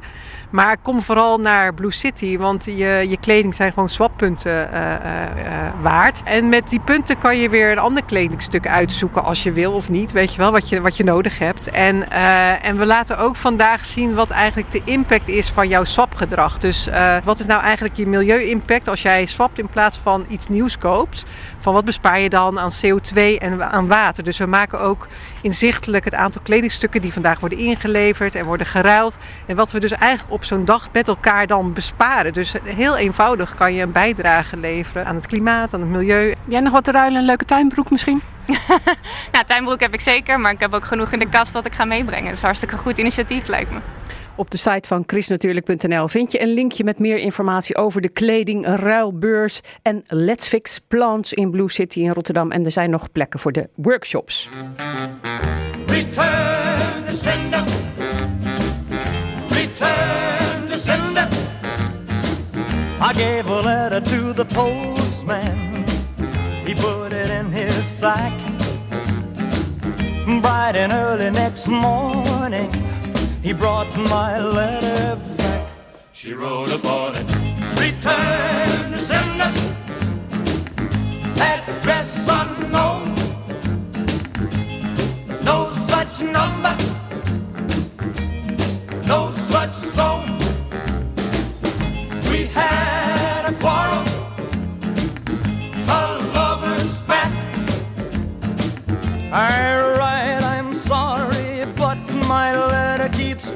Maar kom vooral naar Blue City, want je, je kleding zijn gewoon swappunten eh, eh, eh, waard. En met die punten kan je weer een ander kledingstuk uitzoeken als je wil of niet. Weet je wel, wat je, wat je nodig hebt. En, en we laten ook vandaag zien wat eigenlijk de impact is van jouw swapgedrag. Dus wat is nou eigenlijk je milieu-impact als jij swapt in plaats van iets nieuws koopt? Van wat bespaar je dan aan CO2 en aan water? Dus we maken ook inzichtelijk het aantal kledingstukken die vandaag worden ingeleverd en worden geruild. En wat we dus eigenlijk op zo'n dag met elkaar dan besparen. Dus heel eenvoudig kan je een bijdrage leveren aan het klimaat, aan het milieu. Heb jij nog wat te ruilen? Een leuke tuinbroek misschien? [laughs] Nou, tuinbroek heb ik zeker, maar ik heb ook genoeg in de kast wat ik ga meebrengen. Dat is een hartstikke goed initiatief, lijkt me. Op de site van chrisnatuurlijk.nl vind je een linkje met meer informatie over de kleding, ruilbeurs en Let's Fix Plants in Blue City in Rotterdam. En er zijn nog plekken voor de workshops. Return sender. I gave a letter to the postman. He put it in his sack. Bright early next morning, he brought my letter back. She wrote upon it. Return to sender. Address unknown. No such number. No such zone. We had a quarrel. A lover's spat. I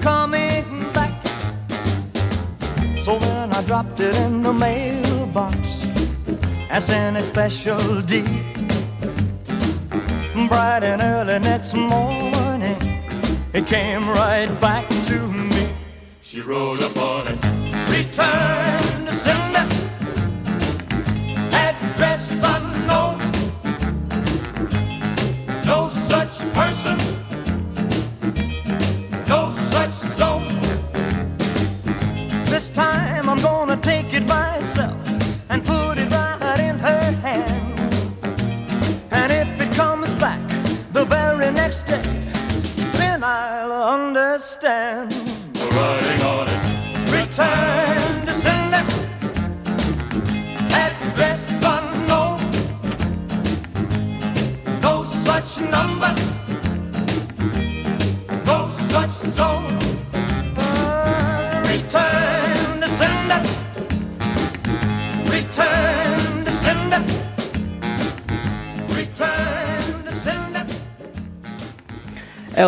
coming back. So then I dropped it in the mailbox as in a special deed. Bright and early next morning, it came right back to me. She wrote upon it, return goodbye.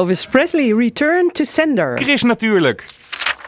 Elvis Presley, Return to Sender. Chris natuurlijk.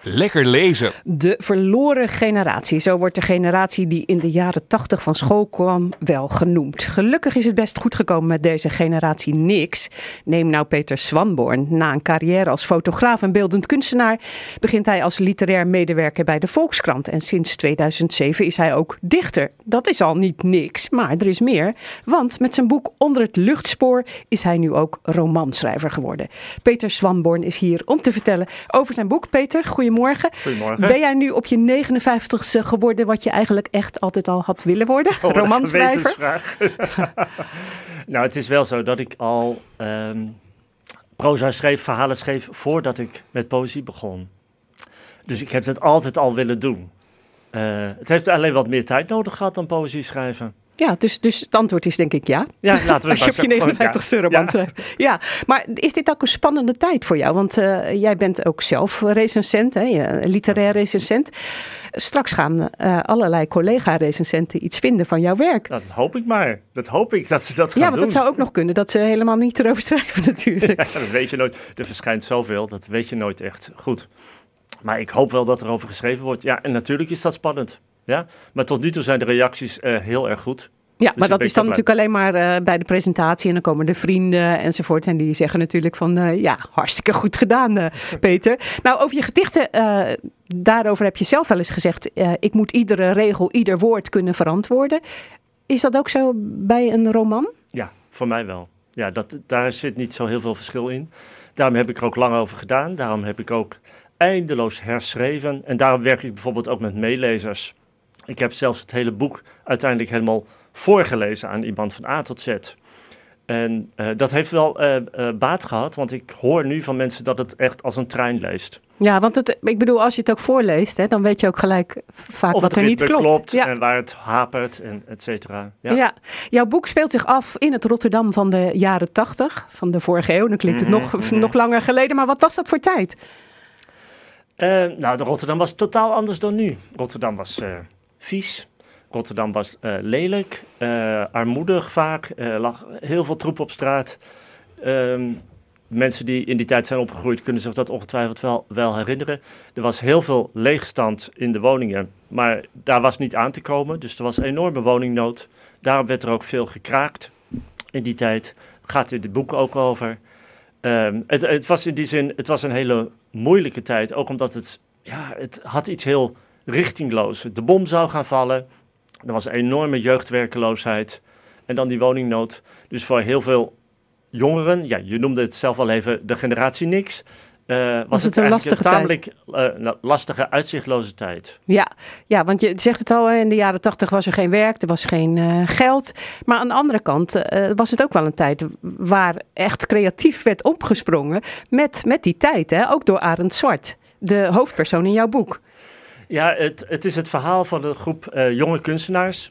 Lekker lezen. De verloren generatie. Zo wordt de generatie die in de jaren 80 van school kwam wel genoemd. Gelukkig is het best goed gekomen met deze generatie niks. Neem nou Peter Swanborn. Na een carrière als fotograaf en beeldend kunstenaar begint hij als literair medewerker bij de Volkskrant. En sinds 2007 is hij ook dichter. Dat is al niet niks, maar er is meer. Want met zijn boek Onder het luchtspoor is hij nu ook romanschrijver geworden. Peter Swanborn is hier om te vertellen over zijn boek. Peter, goedemorgen. Goedemorgen. Goedemorgen. Ben jij nu op je 59ste geworden wat je eigenlijk echt altijd al had willen worden? Oh, Romanschrijver? [laughs] nou, het is wel zo dat ik al ehm, proza schreef, verhalen schreef voordat ik met poëzie begon. Dus ik heb het altijd al willen doen. Eh, het heeft alleen wat meer tijd nodig gehad dan poëzie schrijven. Ja, dus, dus het antwoord is denk ik ja. Ja, laten we [laughs] Als je op je zeggen, 59ste ja. roman Ja. schrijft. Ja, maar is dit ook een spannende tijd voor jou? Want eh, jij bent ook zelf recensent, hè? literair recensent. Straks gaan eh, allerlei collega-recensenten iets vinden van jouw werk. Dat hoop ik maar. Dat hoop ik dat ze dat gaan Ja, want doen. dat zou ook nog kunnen dat ze helemaal niet erover schrijven [laughs] natuurlijk. Ja, dat weet je nooit. Er verschijnt zoveel, dat weet je nooit echt goed. Maar ik hoop wel dat er over geschreven wordt. Ja, en natuurlijk is dat spannend. Ja? Maar tot nu toe zijn de reacties eh, heel erg goed. Ja, Dus maar dat is dan blij. natuurlijk alleen maar eh, bij de presentatie en dan komen de vrienden enzovoort. En die zeggen natuurlijk van eh, ja, hartstikke goed gedaan Peter. Nou, over je gedichten, daarover heb je zelf wel eens gezegd, ik moet iedere regel, ieder woord kunnen verantwoorden. Is dat ook zo bij een roman? Ja, voor mij wel. Ja, dat, daar zit niet zo heel veel verschil in. Daarom heb ik er ook lang over gedaan. Daarom heb ik ook eindeloos herschreven. En daarom werk ik bijvoorbeeld ook met meelezers. Ik heb zelfs het hele boek uiteindelijk helemaal voorgelezen aan iemand van A tot Z. En eh, dat heeft wel eh, eh, baat gehad, want ik hoor nu van mensen dat het echt als een trein leest. Ja, want het, ik bedoel, als je het ook voorleest, hè, dan weet je ook gelijk vaak of wat er niet klopt. klopt Ja. en waar het hapert en et cetera. Ja. Ja. jouw boek speelt zich af in het Rotterdam van de jaren tachtig, van de vorige eeuw. Dan klinkt het Mhm, nog, mhm. nog langer geleden, maar wat was dat voor tijd? Nou, de Rotterdam was totaal anders dan nu. Rotterdam was vies. Rotterdam was eh, lelijk, eh, armoedig vaak. Er lag heel veel troep op straat. Ehm, mensen die in die tijd zijn opgegroeid kunnen zich dat ongetwijfeld wel, herinneren. Er was heel veel leegstand in de woningen, maar daar was niet aan te komen. Dus er was enorme woningnood. Daarom werd er ook veel gekraakt in die tijd. Gaat in het boek ook over. Ehm, het, het was in die zin, het was een hele moeilijke tijd. Ook omdat het, ja, het had iets heel richtingloos. De bom zou gaan vallen. Er was een enorme jeugdwerkeloosheid. En dan die woningnood. Dus voor heel veel jongeren, ja, je noemde het zelf al even de generatie niks. eh, was, het het, een lastige tamelijk eh, nou, lastige, uitzichtloze tijd. Ja, ja, want je zegt het al, in de jaren tachtig was er geen werk, er was geen eh, geld. Maar aan de andere kant was het ook wel een tijd waar echt creatief werd opgesprongen met, met die tijd. Hè? Ook door Arend Zwart, de hoofdpersoon in jouw boek. Ja, het, het is het verhaal van een groep eh, jonge kunstenaars,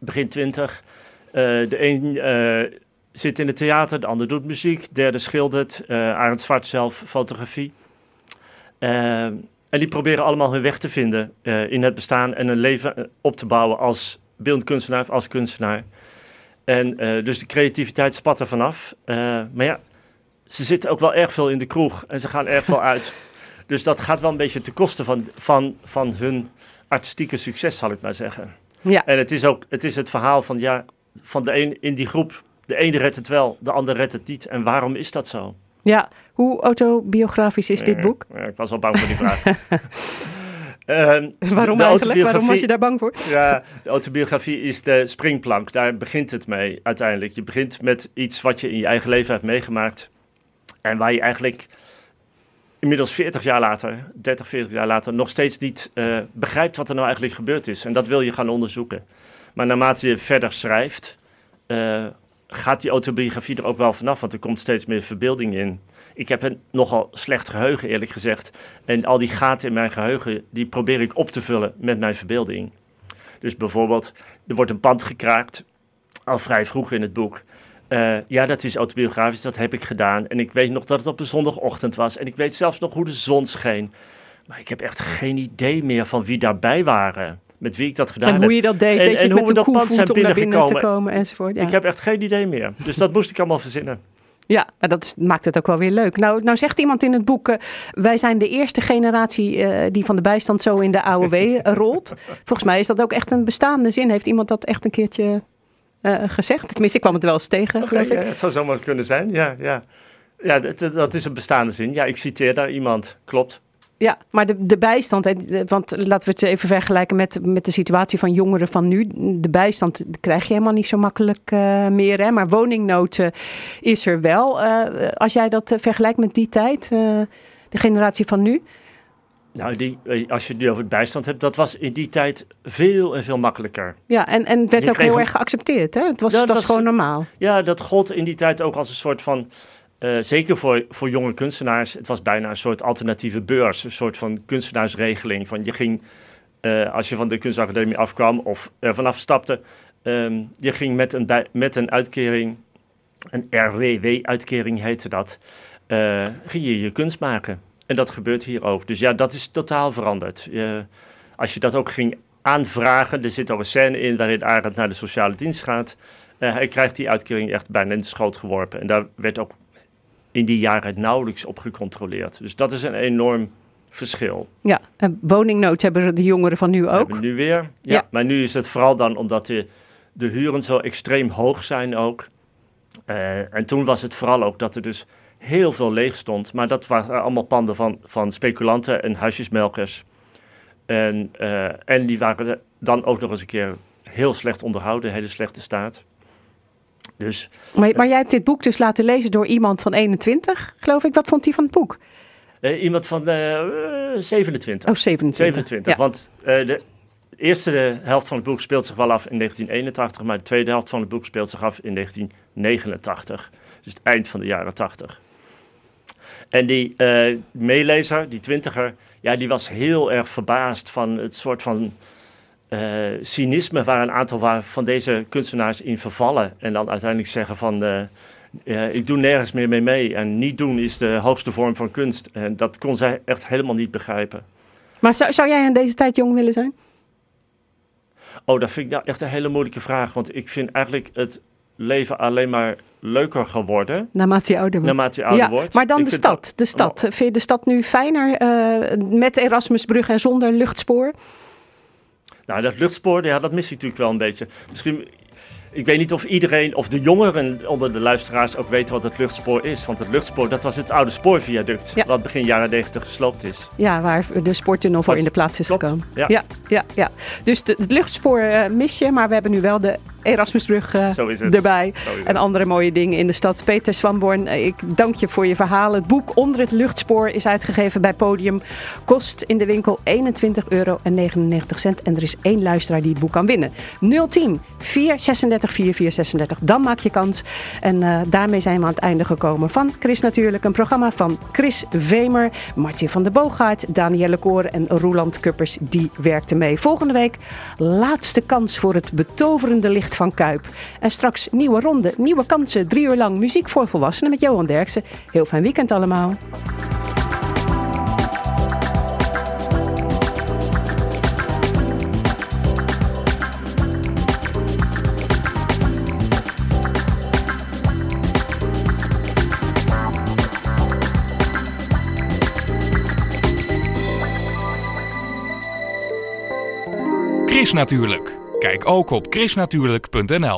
begin twintig. Eh, de een eh, zit in het theater, de ander doet muziek, de derde schildert, Arend Zwart zelf fotografie. En die proberen allemaal hun weg te vinden in het bestaan en een leven op te bouwen als beeldend kunstenaar of als kunstenaar. En dus de creativiteit spat er vanaf. Maar ja, ze zitten ook wel erg veel in de kroeg en ze gaan erg veel [laughs] uit. Dus dat gaat wel een beetje ten koste van, van, van hun artistieke succes, zal ik maar zeggen. Ja. En het is ook het, is het verhaal van, ja, van de een in die groep. De ene redt het wel, de ander redt het niet. En waarom is dat zo? Ja, hoe autobiografisch is dit boek? ik was al bang voor die vraag. [laughs] Ehm, Waarom eigenlijk? Waarom was je daar bang voor? Ja, de autobiografie is de springplank. Daar begint het mee uiteindelijk. Je begint met iets wat je in je eigen leven hebt meegemaakt. En waar je eigenlijk inmiddels 40 jaar later, 30, 40 jaar later, nog steeds niet eh, begrijpt wat er nou eigenlijk gebeurd is. En dat wil je gaan onderzoeken. Maar naarmate je verder schrijft, eh, gaat die autobiografie er ook wel vanaf, want er komt steeds meer verbeelding in. Ik heb een nogal slecht geheugen, eerlijk gezegd. En al die gaten in mijn geheugen, die probeer ik op te vullen met mijn verbeelding. Dus bijvoorbeeld, er wordt een pand gekraakt, al vrij vroeg in het boek. Eh, ja, dat is autobiografisch, dat heb ik gedaan. En ik weet nog dat het op een zondagochtend was. En ik weet zelfs nog hoe de zon scheen. Maar ik heb echt geen idee meer van wie daarbij waren. Met wie ik dat gedaan En heb. hoe je dat deed, je, en met we een dat pand koevoet zijn om naar binnen te komen enzovoort. Ja. Ik heb echt geen idee meer. Dus dat moest ik allemaal verzinnen. Ja, maar dat maakt het ook wel weer leuk. Nou, nou zegt iemand in het boek, eh, wij zijn de eerste generatie eh, die van de bijstand zo in de AOW [laughs] rolt. Volgens mij is dat ook echt een bestaande zin. Heeft iemand dat echt een keertje eh, gezegd? Tenminste, ik kwam het wel eens tegen, geloof Ja, ik. het zou zomaar kunnen zijn, ja. Ja, ja dat, is een bestaande zin. Ja, ik citeer daar iemand. Klopt. Ja, maar de, de bijstand, want laten we het even vergelijken met, met de situatie van jongeren van nu. De bijstand krijg je helemaal niet zo makkelijk eh, meer, hè? maar woningnood eh, is er wel. Als jij dat vergelijkt met die tijd, de generatie van nu. Nou, die, eh, als je het nu over het bijstand hebt, dat was in die tijd veel en veel makkelijker. Ja, en, en werd Je ook heel een- erg geaccepteerd, hè? Het was, Ja, dat was was- gewoon normaal. Ja, dat gold in die tijd ook als een soort van, eh, zeker voor, voor jonge kunstenaars, het was bijna een soort alternatieve beurs, een soort van kunstenaarsregeling. Van je ging, eh, als je van de kunstacademie afkwam of er vanaf stapte, ehm, je ging met een, bij- met een uitkering, een RWW-uitkering heette dat, ging je je kunst maken. En dat gebeurt hier ook. Dus ja, dat is totaal veranderd. Je- als je dat ook ging aanvragen, er zit ook een scène in waarin Arend naar de sociale dienst gaat. Eh, hij krijgt die uitkering echt bijna in de schoot geworpen. En daar werd ook in die jaren nauwelijks op gecontroleerd. Dus dat is een enorm verschil. Ja, en woningnood hebben de jongeren van nu ook. nu weer. Ja, Ja. Maar nu is het vooral dan omdat de, de huren zo extreem hoog zijn ook. Eh, en toen was het vooral ook dat er dus heel veel leeg stond. Maar dat waren allemaal panden van, van speculanten en huisjesmelkers. En, eh, en die waren dan ook nog eens een keer heel slecht onderhouden, hele slechte staat. Dus Maar, maar jij hebt dit boek dus laten lezen door iemand van 21, geloof ik. Wat vond hij van het boek? Eh, iemand van eh, eh, 27. Oh, 27. 27, Ja. want de eerste helft van het boek speelt zich wel af in 1981, maar de tweede helft van het boek speelt zich af in 1989. Dus het eind van de jaren 80. En die eh, meelezer, die twintiger, ja, die was heel erg verbaasd van het soort van eh, cynisme waar een aantal van deze kunstenaars in vervallen. En dan uiteindelijk zeggen van, eh, ik doe nergens meer mee mee. En niet doen is de hoogste vorm van kunst. En dat kon zij echt helemaal niet begrijpen. Maar zou, zou jij in deze tijd jong willen zijn? Oh, dat vind ik nou echt een hele moeilijke vraag. Want ik vind eigenlijk het leven alleen maar leuker geworden. Naarmate je ouder wordt. Naarmate je ouder ja, wordt. Maar dan Ik de stad. De stad. Vind je de stad nu fijner eh, met Erasmusbrug en zonder luchtspoor? Nou, dat luchtspoor, ja, dat mis ik natuurlijk wel een beetje. Misschien, ik weet niet of iedereen, of de jongeren onder de luisteraars ook weten wat het luchtspoor is. Want het luchtspoor, dat was het oude spoorviaduct, wat begin jaren 90 gesloopt is. Ja, waar de sporttunnel voor in de plaats is gekomen. ja. ja, ja, ja. Dus de, het luchtspoor eh, mis je, maar we hebben nu wel de Erasmusbrug eh, erbij. En andere mooie dingen in de stad. Peter Swanborn, eh, ik dank je voor je verhaal. Het boek Onder het luchtspoor is uitgegeven bij Podium. Kost in de winkel 21,99 euro. En er is één luisteraar die het boek kan winnen. 010 436 4436. Dan maak je kans. En eh, daarmee zijn we aan het einde gekomen van Chris Natuurlijk. Een programma van Chris Vemer, Martin van der Boogaard, Danielle Koren en Roland Kuppers. Die werkten mee. Volgende week laatste kans voor het betoverende licht van Kuip. En straks nieuwe ronde, nieuwe kansen. Drie uur lang muziek voor volwassenen met Johan Derksen. Heel fijn weekend allemaal. Chris Natuurlijk. Kijk ook op chrisnatuurlijk.nl